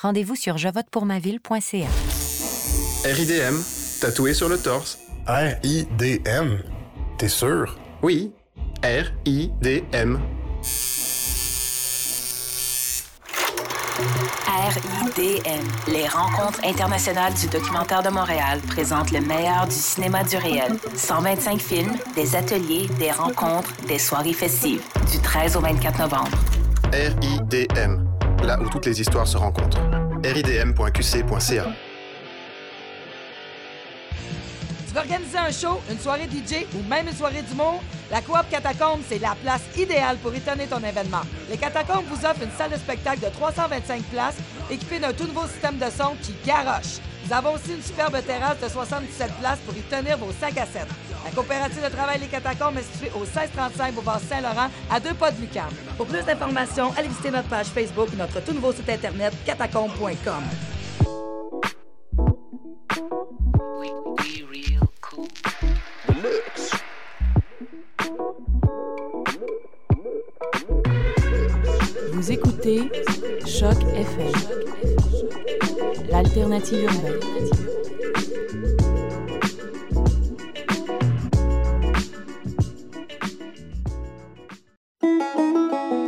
rendez-vous sur jevotepourmaville.ca. RIDM, tatoué sur le torse. R-I-D-M? T'es sûr? Oui, R-I-D-M. RIDM, les rencontres internationales du documentaire de Montréal présentent le meilleur du cinéma du réel. 125 films, des ateliers, des rencontres, des soirées festives, du 13 au 24 novembre. RIDM, là où toutes les histoires se rencontrent. ridm.qc.ca Tu veux organiser un show, une soirée DJ ou même une soirée d'humour? La Coop Catacombe, c'est la place idéale pour étonner ton événement. Les Catacombes vous offrent une salle de spectacle de 325 places équipée d'un tout nouveau système de son qui garoche. Nous avons aussi une superbe terrasse de 77 places pour y tenir vos 5 à 7. La coopérative de travail Les Catacombes est située au 1635 Boulevard Saint-Laurent, à deux pas de Lucam. Pour plus d'informations, allez visiter notre page Facebook notre tout nouveau site internet catacombe.com. Vous écoutez Choc FM, l'alternative urbaine. Música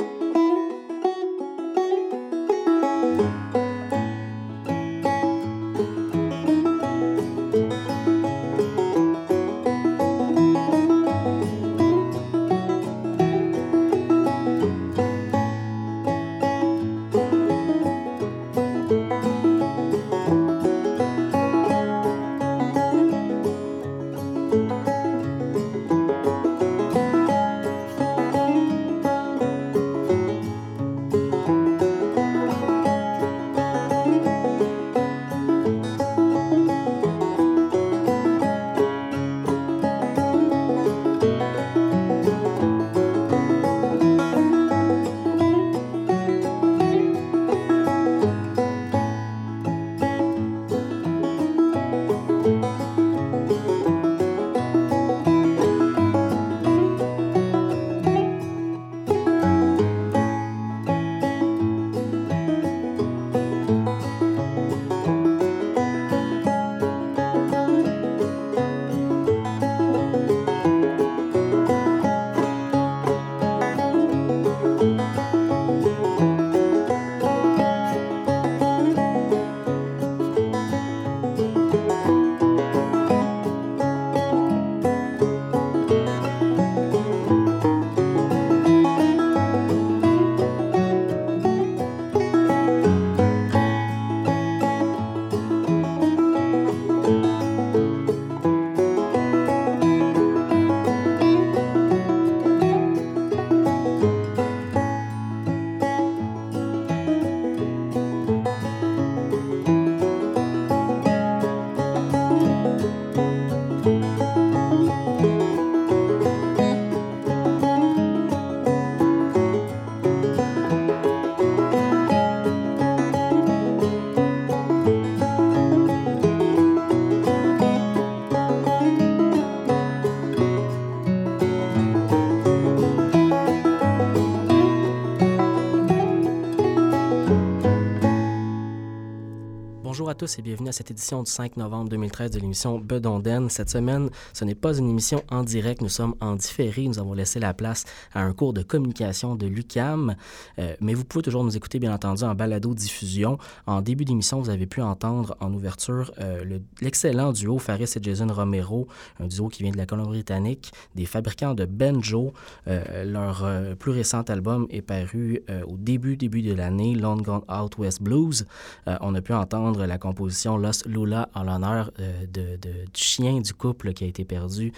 tous et bienvenue à cette édition du 5 novembre 2013 de l'émission Bedonden. Cette semaine, ce n'est pas une émission en direct, nous sommes en différé. Nous avons laissé la place à un cours de communication de l'UCAM, euh, mais vous pouvez toujours nous écouter, bien entendu, en balado-diffusion. En début d'émission, vous avez pu entendre en ouverture euh, l'excellent duo Faris et Jason Romero, un duo qui vient de la Colombie-Britannique, des fabricants de banjo. Euh, leur plus récent album est paru au début, début de l'année, Long Gone Out West Blues. on a pu entendre la composition Los Lula en l'honneur de, du chien du couple qui a été perdu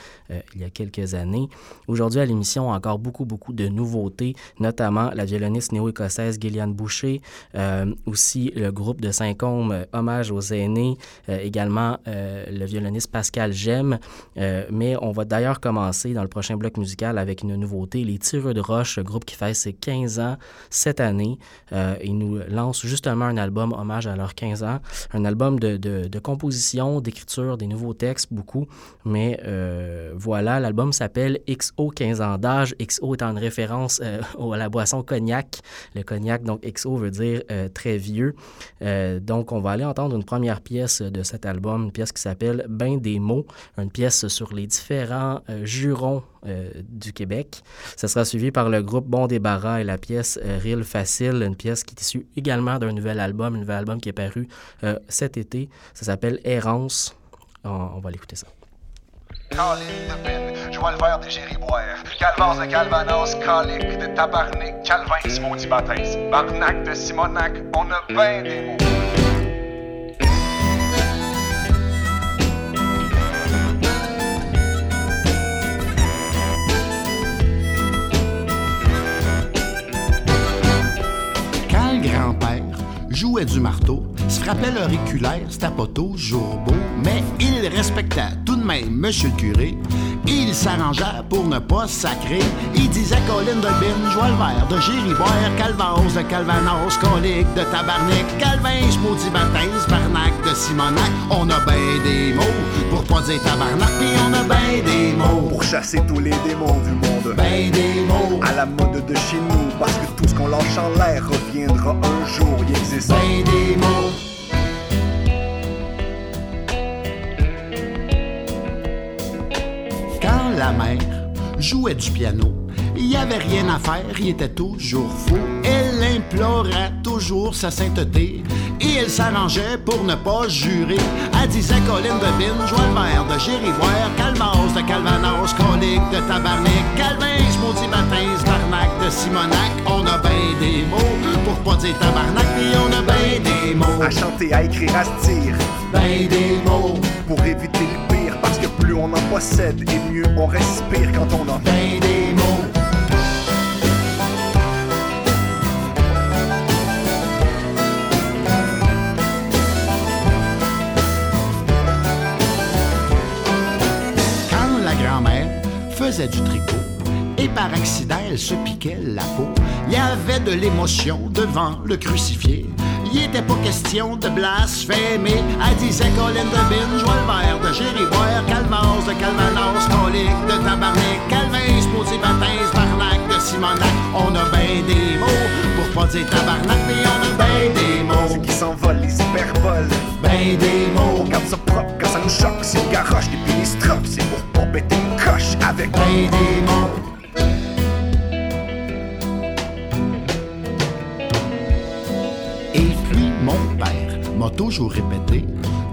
il y a quelques années. Aujourd'hui à l'émission, encore beaucoup, beaucoup de nouveautés, notamment la violoniste néo-écossaise Gillian Boucher, aussi le groupe de Saint-Côme Hommage aux aînés, également le violoniste Pascal Gemme. mais on va d'ailleurs commencer dans le prochain bloc musical avec une nouveauté, les Tireux de Roche, groupe qui fait ses 15 ans cette année. Euh, ils nous lancent justement un album hommage à leurs 15 ans, album de, de, composition, d'écriture, des nouveaux textes, beaucoup. Mais euh, voilà, l'album s'appelle XO 15 ans d'âge. XO étant une référence euh, à la boisson cognac. Le cognac, donc XO veut dire très vieux. donc on va aller entendre une première pièce de cet album, une pièce qui s'appelle Bain des mots, une pièce sur les différents jurons euh, du Québec. Ça sera suivi par le groupe Bon Débarras et la pièce euh, Rille Facile, une pièce qui est issue également d'un nouvel album, un nouvel album qui est paru euh, cet été. Ça s'appelle Errance. On, va l'écouter ça. Caline de Ben, je vois le verre des gériboires. Calvas de Calvanos, calique de tabarnak, Calvin, Smoothie Baptiste. Barnac de Simonac, on a ben des mots. Jouait du marteau, se frappait l'auriculaire, c'était pas toujours beau, mais il respectait tout de même Monsieur le curé. Il s'arrangea pour ne pas sacrer. Il disait Colline de Bin, joie le verre de Gériboire, Calvas de Calvanos, Colique de Tabarnak, Calvin, maudit Baptiste, Barnac de Simonac. On a ben des mots pour pas dire Tabarnak, puis on a ben des mots pour chasser tous les démons du monde. Ben des mots à la mode de chez nous, parce que tout ce qu'on lâche en l'air reviendra un jour. Il existe ben des mots. La mère jouait du piano. Il y avait rien à faire, il était toujours fou. Elle implorait toujours sa sainteté et elle s'arrangeait pour ne pas jurer. Elle disait Colline de Bin, joie le verre de Gériboire, Calmas de Calvanos, Colique de Tabarnak, Calvin, Maudit Baptiste, Barnac de Simonac. On a bien des mots pour pas dire tabarnak, et on a bien des mots. À chanter, à écrire, à se dire. Ben des mots pour éviter le on en possède et mieux on respire quand on en fait des mots. Quand la grand-mère faisait du tricot, et par accident elle se piquait la peau. Il y avait de l'émotion devant le crucifié. Il était pas question de blasphémer. Elle disait Colin de Bin, joie le verre de Gériboire, Calmas de Calvanos, Colique de Tabarnak, Calvin, Sposé Baptiste, Barnac de Simonac. On a ben des mots pour pas dire tabarnak, mais on a ben des mots. Qui s'envolent, les hyperboles. Ben des mots. On garde ça propre quand ça nous choque. C'est une garoche, des pénistrophes. C'est pour pas péter une coche avec ben des mots. M'a toujours répété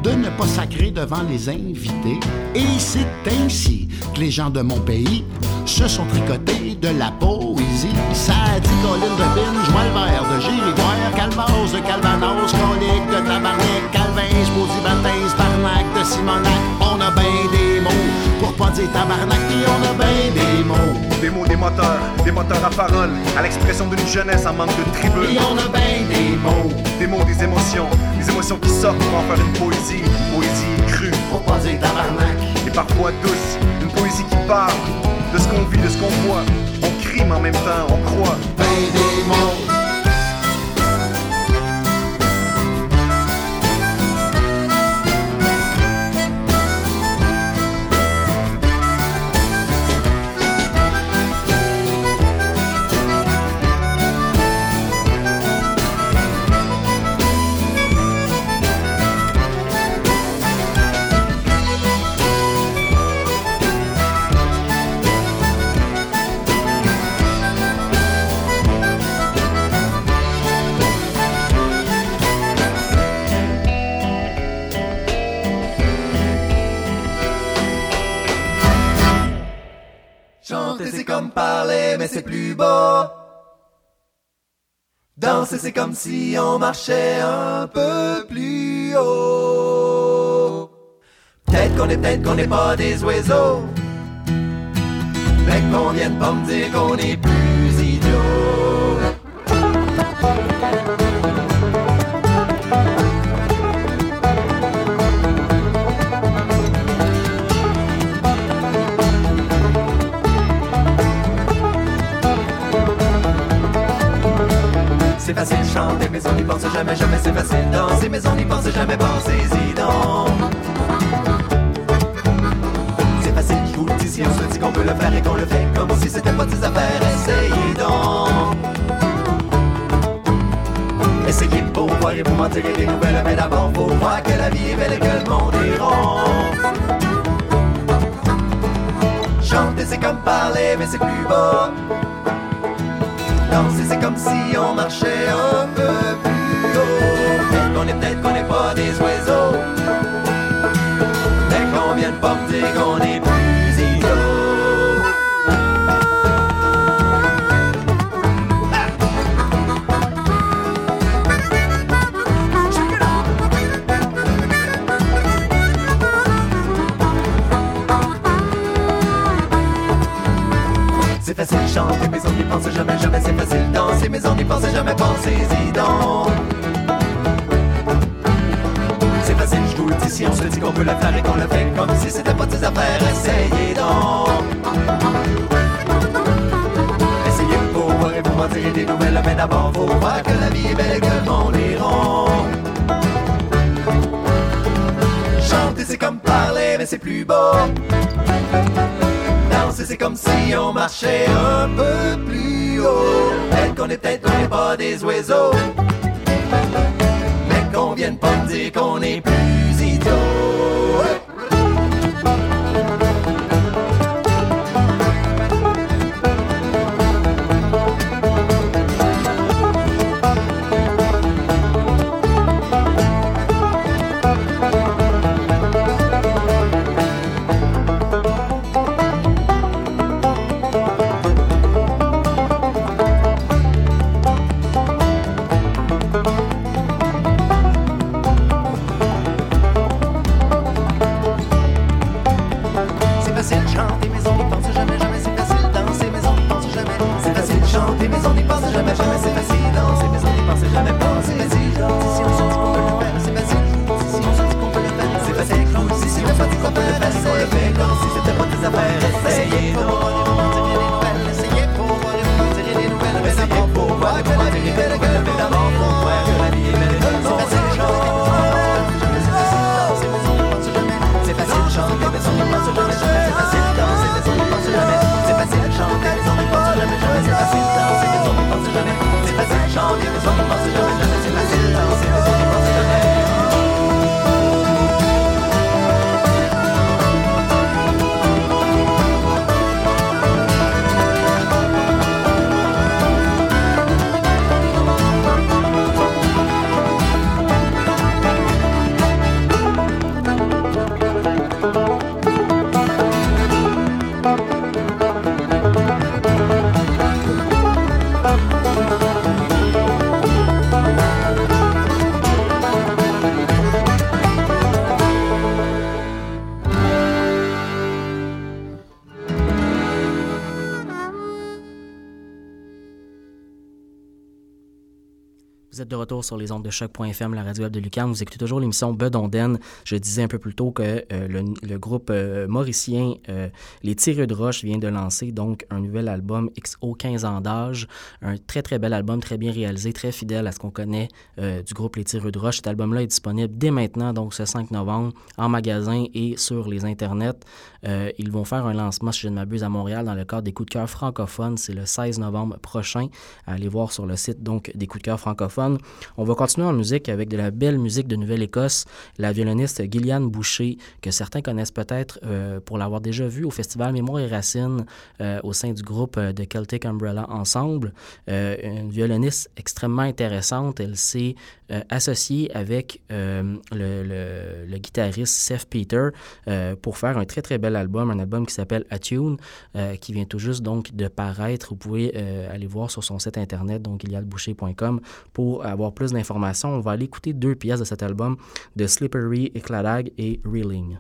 de ne pas sacrer devant les invités. Et c'est ainsi que les gens de mon pays se sont tricotés de la poésie. Ça dit Colline de Bin, joie le verre de Gérigoire, Calvas de Calvanos, Colique de Tabarnak, Calvin, Spousi Baptiste, Barnac de Simonac. On a bien des pas dire tabarnak, et on a bien des mots. Des mots, des moteurs, des moteurs à parole, à l'expression d'une jeunesse en manque de tribune. Et on a bien des mots. Des mots, des émotions, des émotions qui sortent pour en faire une poésie, une poésie crue. Pour pas dire tabarnak. Et parfois douce, une poésie qui parle de ce qu'on vit, de ce qu'on voit. On crie, mais en même temps, on croit. Ben des mots. C'est comme parler, mais c'est plus beau. Danser, c'est comme si on marchait un peu plus haut. Peut-être qu'on est, peut-être qu'on n'est pas des oiseaux. Mais qu'on vienne pas me dire qu'on est plus idiots. C'est facile chanter, mais on n'y pense jamais, jamais c'est facile danser, mais on n'y pense jamais, pensez-y donc. C'est facile, je vous le dis, si on se dit qu'on peut le faire et qu'on le fait comme si c'était pas des affaires, essayez donc. Essayez pour voir et vous mentirez des nouvelles, mais d'abord faut voir que la vie est belle et que le monde est rond. Chanter c'est comme parler, mais c'est plus beau. Danser c'est comme si on marchait un peu plus haut. Peut-être qu'on est, peut-être qu'on n'est pas des oiseaux. Mais on n'y pense jamais, pensez-y donc. C'est facile, je vous le si on se dit qu'on peut le faire et qu'on le fait comme si c'était pas tes affaires, essayez donc. Essayez pour voir et vous m'en direz des nouvelles, mais d'abord faut voir que la vie est belle que le monde est rond. Chanter c'est comme parler, mais c'est plus beau. C'est comme si on marchait un peu plus haut. Peut-être qu'on est, peut-être n'est pas des oiseaux. Mais qu'on vienne pas me dire qu'on est plus Vous êtes de retour sur les ondes de choc.fm, la radio web de Lucam. Vous écoutez toujours l'émission Bedonden. Je disais un peu plus tôt que euh, le, groupe euh, mauricien euh, Les Tireux de Roche vient de lancer donc un nouvel album XO 15 ans d'âge. Un très très bel album, très bien réalisé, très fidèle à ce qu'on connaît du groupe Les Tireux de Roche. Cet album-là est disponible dès maintenant, donc ce 5 novembre, en magasin et sur les internets. Ils vont faire un lancement, si je ne m'abuse, à Montréal dans le cadre des coups de cœur francophones. C'est le 16 novembre prochain. Allez voir sur le site donc des coups de cœur francophones. On va continuer en musique avec de la belle musique de Nouvelle-Écosse. La violoniste Gilliane Boucher, que certains connaissent peut-être euh, pour l'avoir déjà vue au festival Mémoire et Racines euh, au sein du groupe euh, de Celtic Umbrella Ensemble. Une violoniste extrêmement intéressante. Elle sait euh, associé avec euh, le, guitariste Seth Peter euh, pour faire un très très bel album, un album qui s'appelle Attune, qui vient tout juste donc de paraître. Vous pouvez aller voir sur son site internet, donc iliadboucher.com, pour avoir plus d'informations. On va aller écouter deux pièces de cet album, de Slippery, Ecladag et Reeling.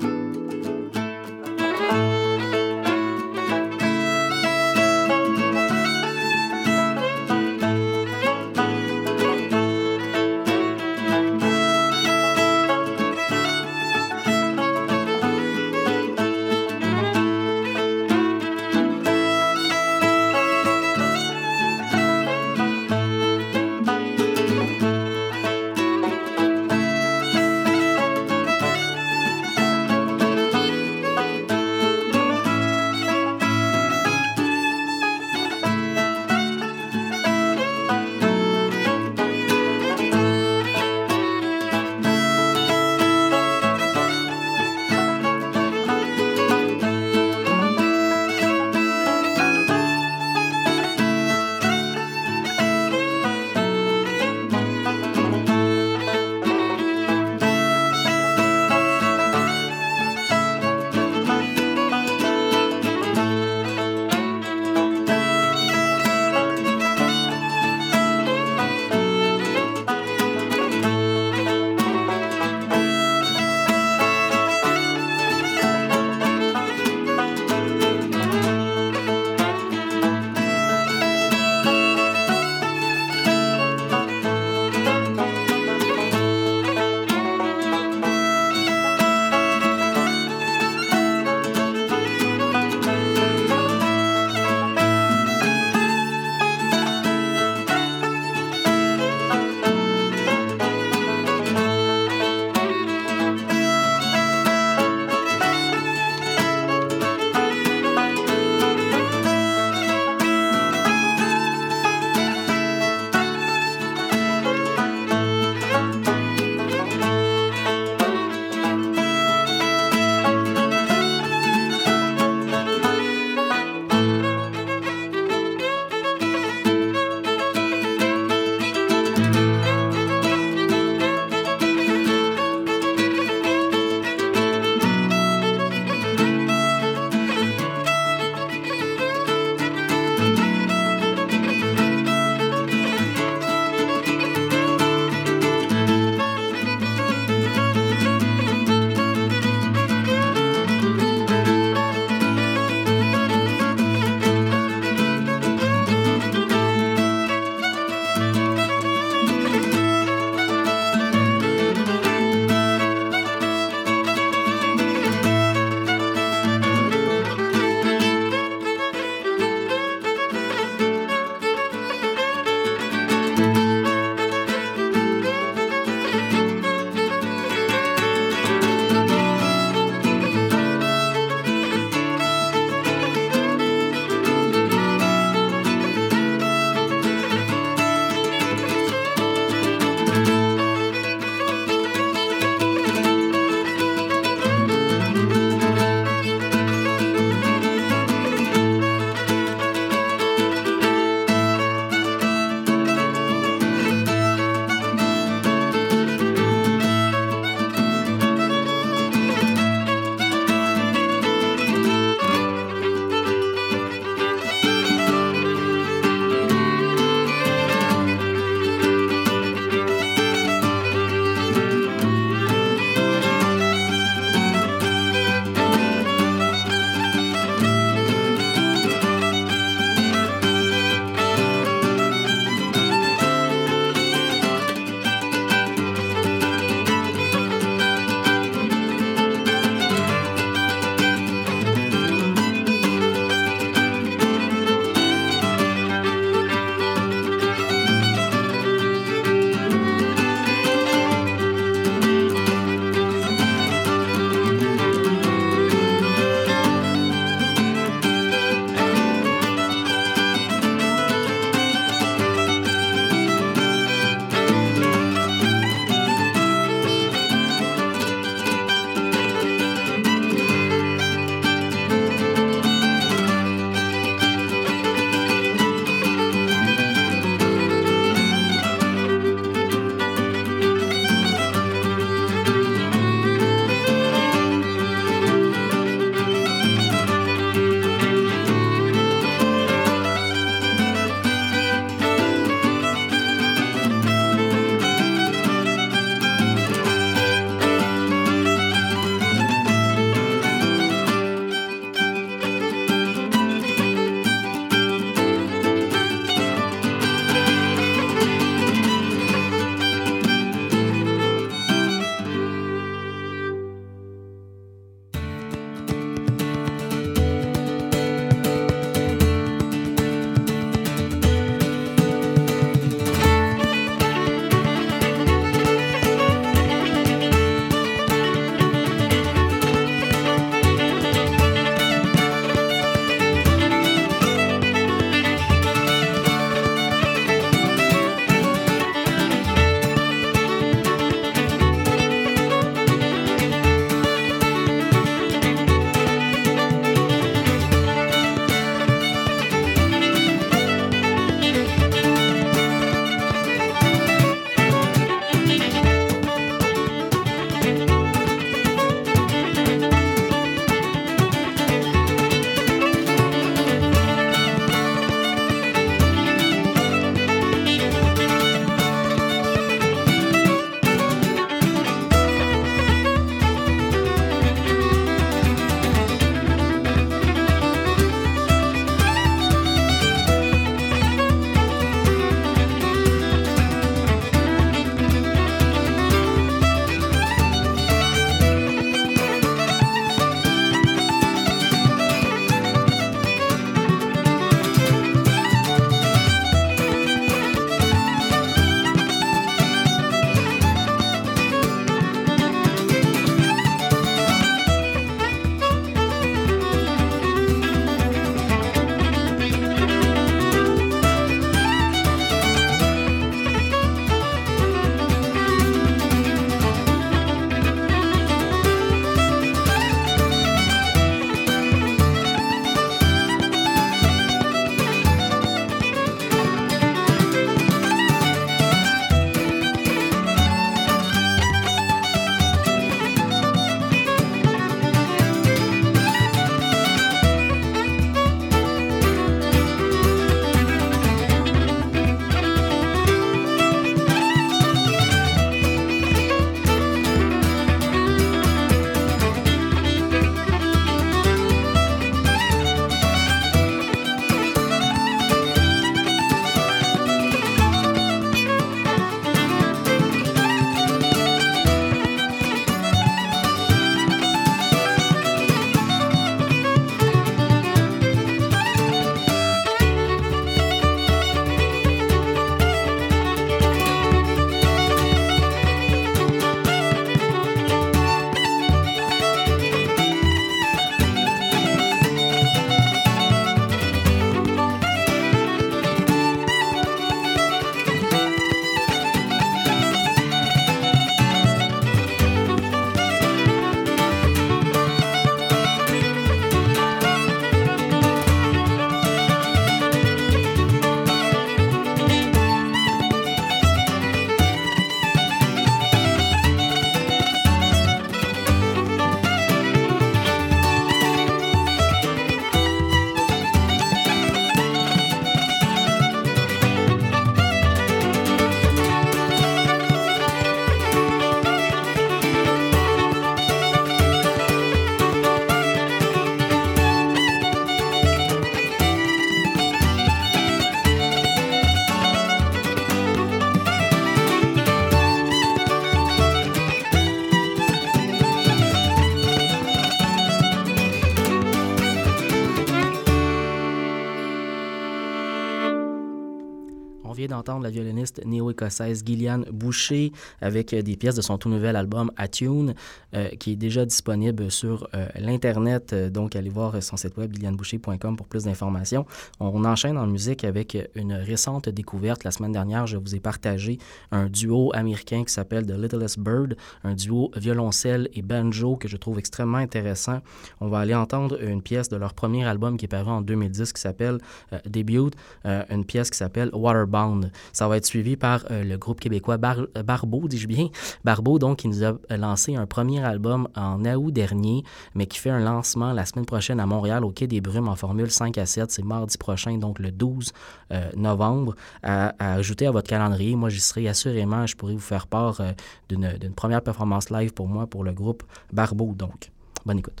D'entendre la violoniste néo-écossaise Gillian Boucher avec euh, des pièces de son tout nouvel album Attune, euh, qui est déjà disponible sur euh, l'Internet. Euh, donc, allez voir son site web gillianboucher.com pour plus d'informations. On, enchaîne en musique avec une récente découverte. La semaine dernière, je vous ai partagé un duo américain qui s'appelle The Littlest Bird, un duo violoncelle et banjo que je trouve extrêmement intéressant. On va aller entendre une pièce de leur premier album qui est paru en 2010 qui s'appelle euh, Debut, une pièce qui s'appelle Waterbound. Ça va être suivi par euh, le groupe québécois Bar Barbeau, dis-je bien. Barbeau, donc, qui nous a lancé un premier album en août dernier, mais qui fait un lancement la semaine prochaine à Montréal au Quai des Brumes en formule 5 à 7. C'est mardi prochain, donc le 12 euh, novembre, à, à votre calendrier. Moi, j'y serai assurément. Je pourrai vous faire part euh, d'une première performance live pour moi, pour le groupe Barbeau, donc. Bonne écoute.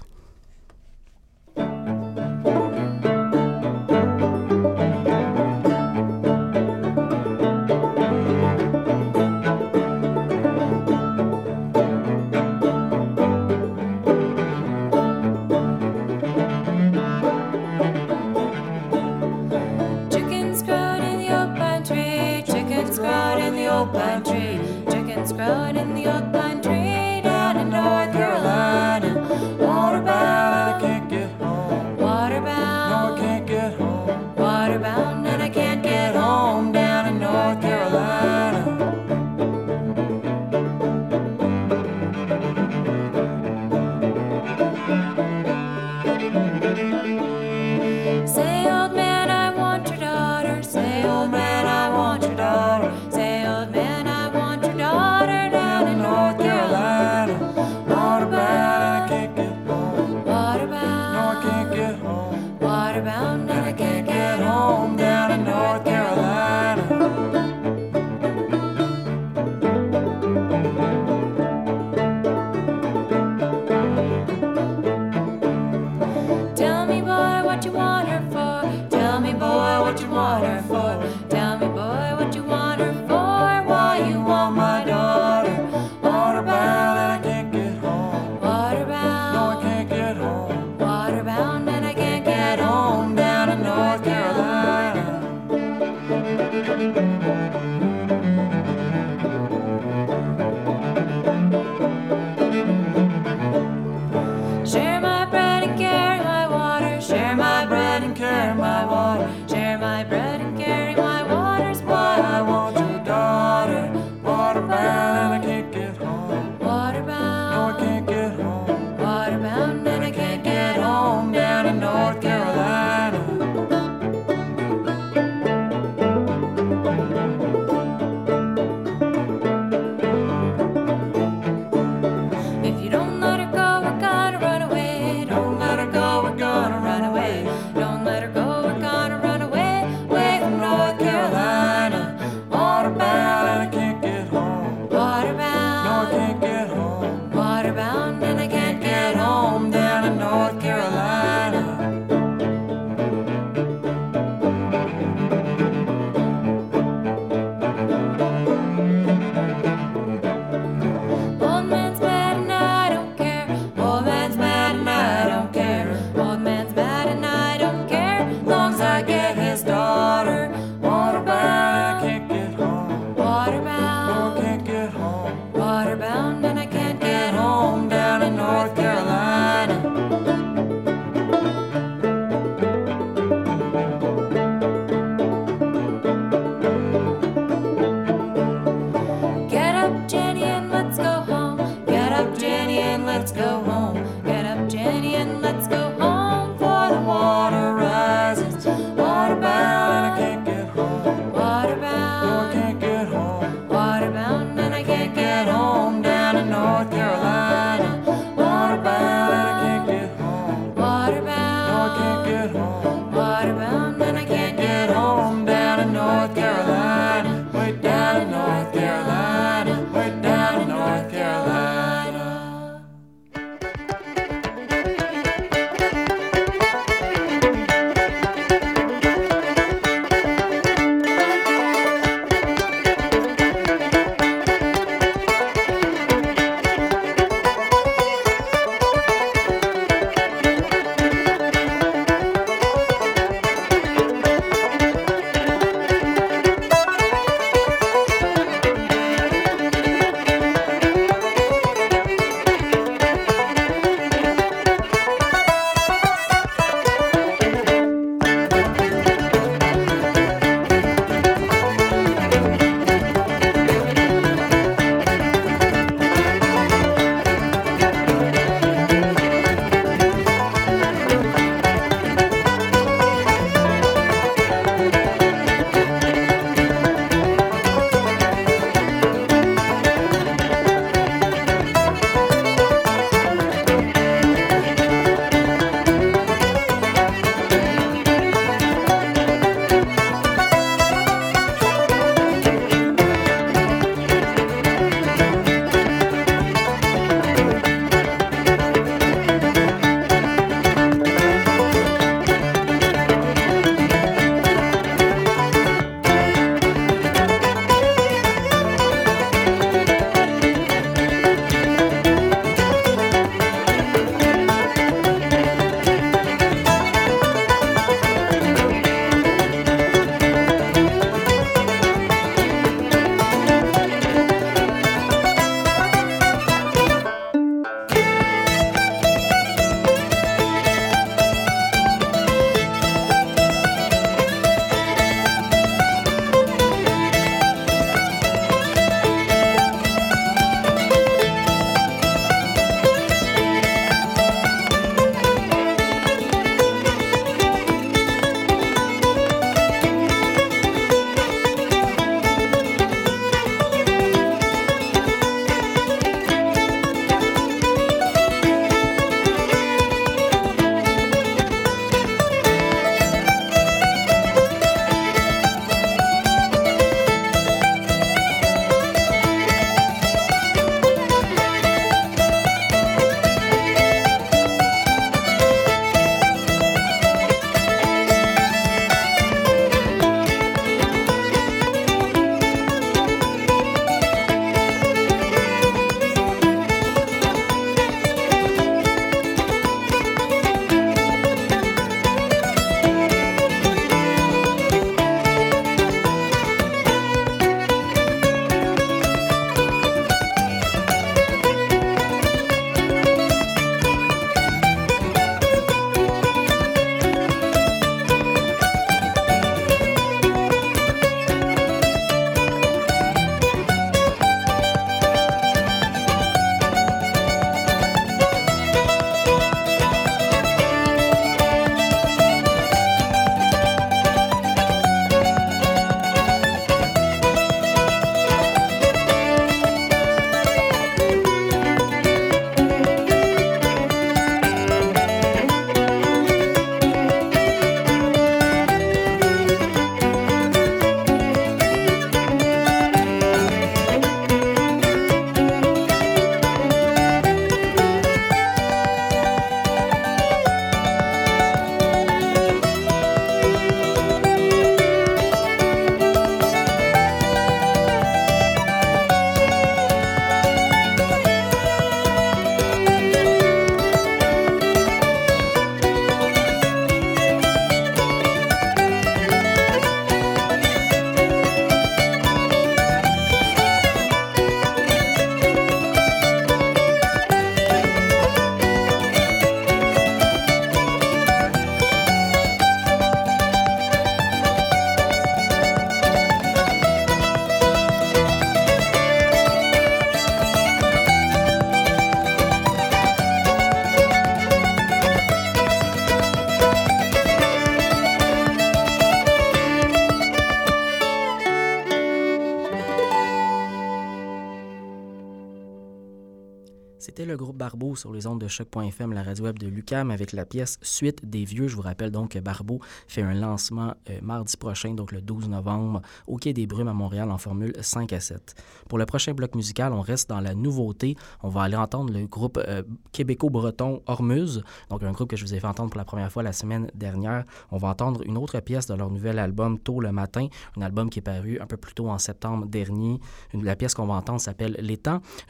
Barbeau sur les ondes de choc.fm, la radio web de Lucam, avec la pièce Suite des Vieux. Je vous rappelle donc que Barbeau fait un lancement euh, mardi prochain, donc le 12 novembre, au Quai des Brumes à Montréal en formule 5 à 7. Pour le prochain bloc musical, on reste dans la nouveauté. On va aller entendre le groupe euh, québéco-breton Hormuz, donc un groupe que je vous ai fait entendre pour la première fois la semaine dernière. On va entendre une autre pièce de leur nouvel album Tôt le matin, un album qui est paru un peu plus tôt en septembre dernier. La pièce qu'on va entendre s'appelle Les.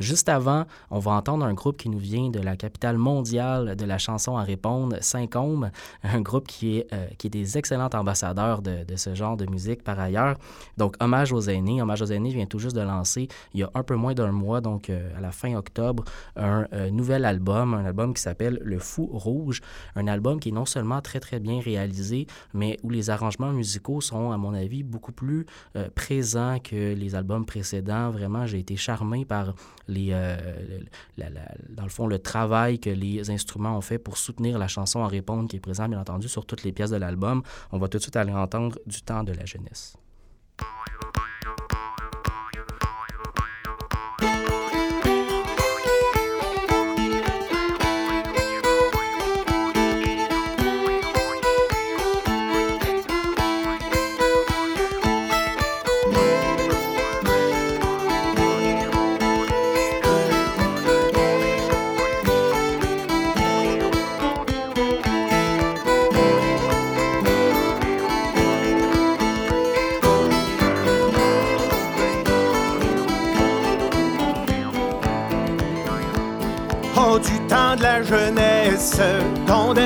Juste avant, on va entendre un groupe qui nous vient de la capitale mondiale de la chanson à répondre, Saint-Côme, un groupe qui est, euh, qui est des excellents ambassadeurs de, de, ce genre de musique par ailleurs. Donc, Hommage aux aînés. Hommage aux aînés vient tout juste de lancer, il y a un peu moins d'un mois, donc euh, à la fin octobre, un euh, nouvel album, un album qui s'appelle Le Fou Rouge, un album qui est non seulement très, très bien réalisé, mais où les arrangements musicaux sont, à mon avis, beaucoup plus présents que les albums précédents. Vraiment, j'ai été charmé par les, euh, dans le fond, le travail que les instruments ont fait pour soutenir la chanson à répondre qui est présent, bien entendu, sur toutes les pièces de l'album. On va tout de suite aller entendre du temps de la jeunesse.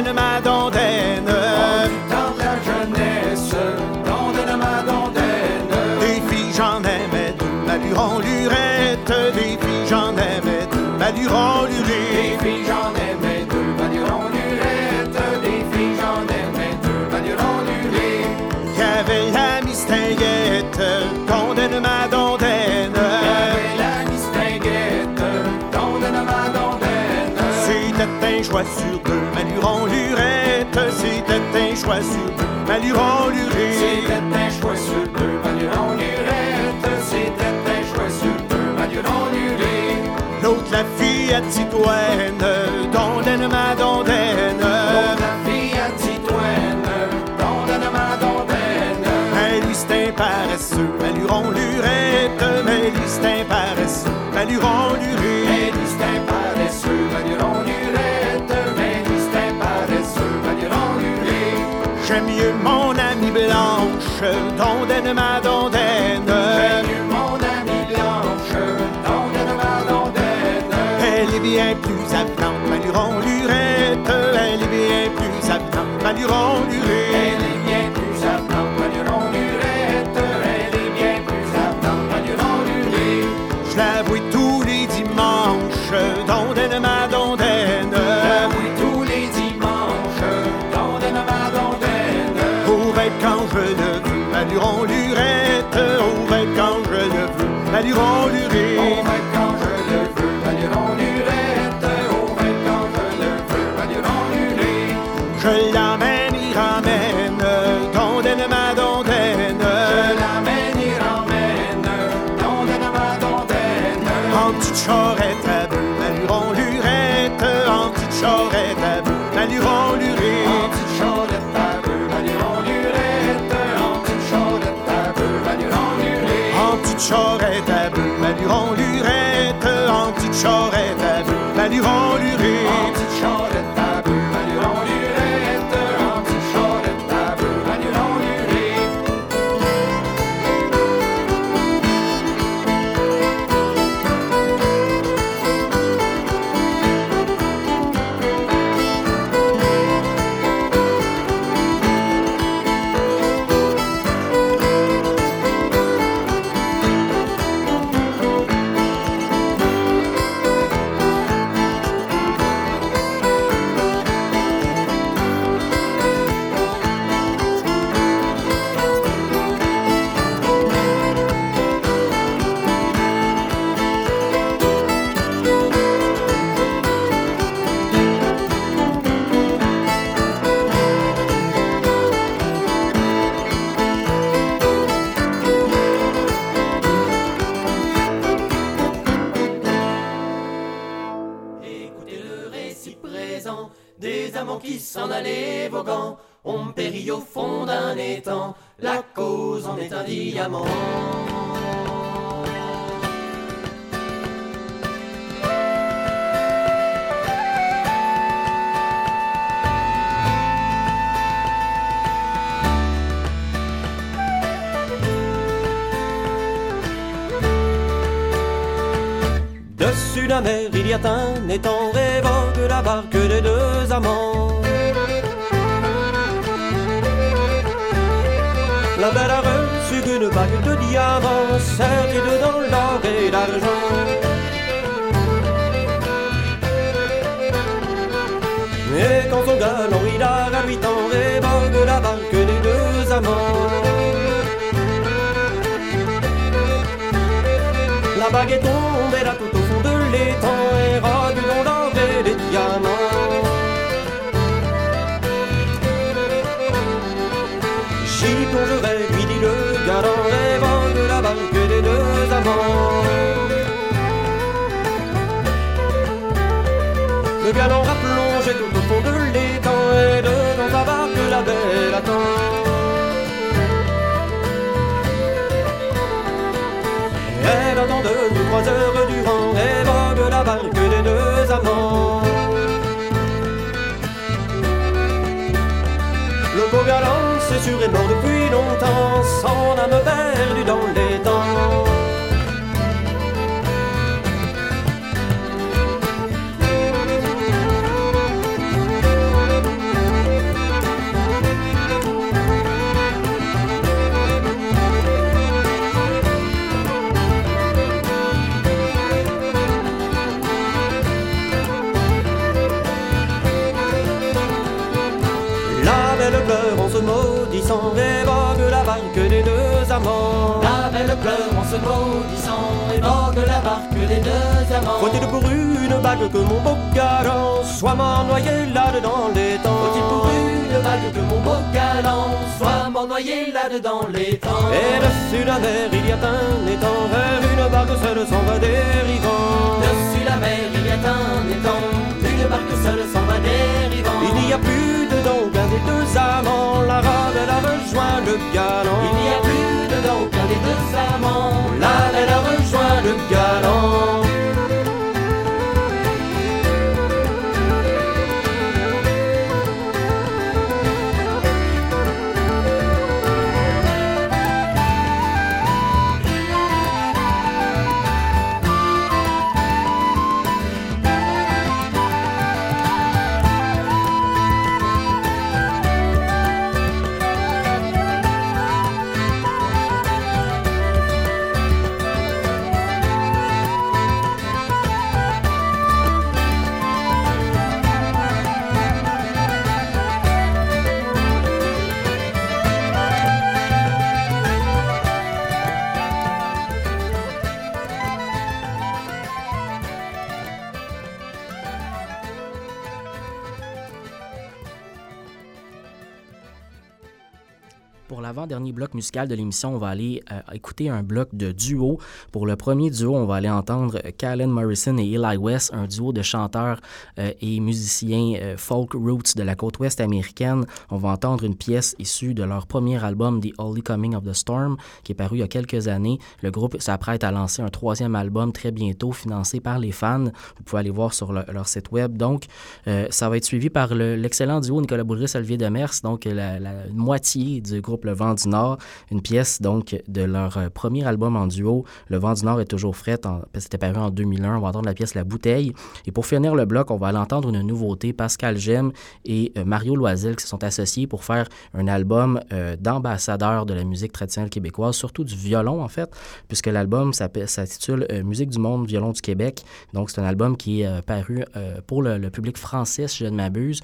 Dondaine ma dondaine. De la jeunesse, dondaine ma dondaine. Des filles j'en aimais deux, Maluron lurette. Des filles j'en aimais deux, Maluron lurette. Des filles j'en aimais deux, Maluron lurette. Des filles j'en aimais deux, Maluron lurette. Y'avait la mistinguette, dondaine ma dondaine. Y'avait la mistinguette, dondaine ma dondaine. C'était un choix sur Titoine, dondaine ma dondaine. La fille à Titoine, dondaine ma dondaine. C'est un paresseux, Maluron lurette. Un paresseux, Maluron lurette. Un paresseux, Maluron lurette. J'aime mieux mon amie blanche, dondaine ma dondaine. Est plus avenante, Maluron lurette. En qui s'en allait voguant, on périt au fond d'un étang, la cause en est un diamant. Dessus la mer, il y a un étang rêvant la barque des deux amants. La belle a reçu une bague de diamants, sertie dedans l'or et l'argent. Et quand son galant il a huit ans, de la barque des deux amants. La bague est tombée là tout au fond de l'étang et radu le galant, rêvant de la barque des deux amants. Le galant a plongé tout au fond de l'étang et dedans sa barque la belle attend. Elle attend ou trois heures durant rêvant de la barque des deux amants. Le beau galant, c'est sûr, est mort depuis longtemps, son âme perdue dans les pour une bague que mon beau galant soit mort noyé là-dedans les temps Faut-il pour une bague que mon beau galant soit mort noyé là-dedans les temps? Et dessus la mer il y a un étang, vers une barque seule s'en va dérivant. Dessus la mer il y a un étang, une barque seule s'en va dérivant. Il n'y a plus dedans aucun des deux amants, la rade elle a rejoint le galant. Il n'y a plus dedans aucun des deux amants, La elle a rejoint le galant. Pour l'avant-dernier bloc musical de l'émission, on va aller euh, écouter un bloc de duo. Pour le premier duo, on va aller entendre euh, Callan Morrison et Eli West, un duo de chanteurs euh, et musiciens euh, folk roots de la côte ouest américaine. On va entendre une pièce issue de leur premier album, The Holy Coming of the Storm, qui est paru il y a quelques années. Le groupe s'apprête à lancer un troisième album très bientôt, financé par les fans. Vous pouvez aller voir sur le- leur site web. Donc, euh, ça va être suivi par le- l'excellent duo Nicolas Boulris, Olivier Demers, donc la, la moitié du groupe Le Vent du Nord, une pièce donc de leur euh, premier album en duo. Le Vent du Nord est toujours en- c'était paru en 2001. On va entendre la pièce La Bouteille. Et pour finir le bloc, on va aller entendre une nouveauté. Pascal Gem et euh, Mario Loisel qui se sont associés pour faire un album euh, d'ambassadeurs de la musique traditionnelle québécoise, surtout du violon en fait, puisque l'album s'intitule euh, Musique du monde, violon du Québec. Donc c'est un album qui est paru pour le, public français, si je ne m'abuse,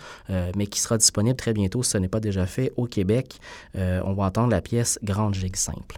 mais qui sera disponible très bientôt, si ce n'est pas déjà fait, au Québec. On va entendre la pièce Grande Gigue Simple.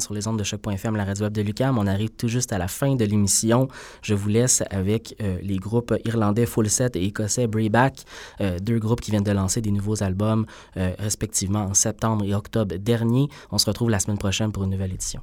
Sur les ondes de choc.fm, la radio web de Lucam. On arrive tout juste à la fin de l'émission. Je vous laisse avec euh, les groupes irlandais Full Set et écossais Brayback, euh, deux groupes qui viennent de lancer des nouveaux albums euh, respectivement en septembre et octobre dernier. On se retrouve la semaine prochaine pour une nouvelle édition.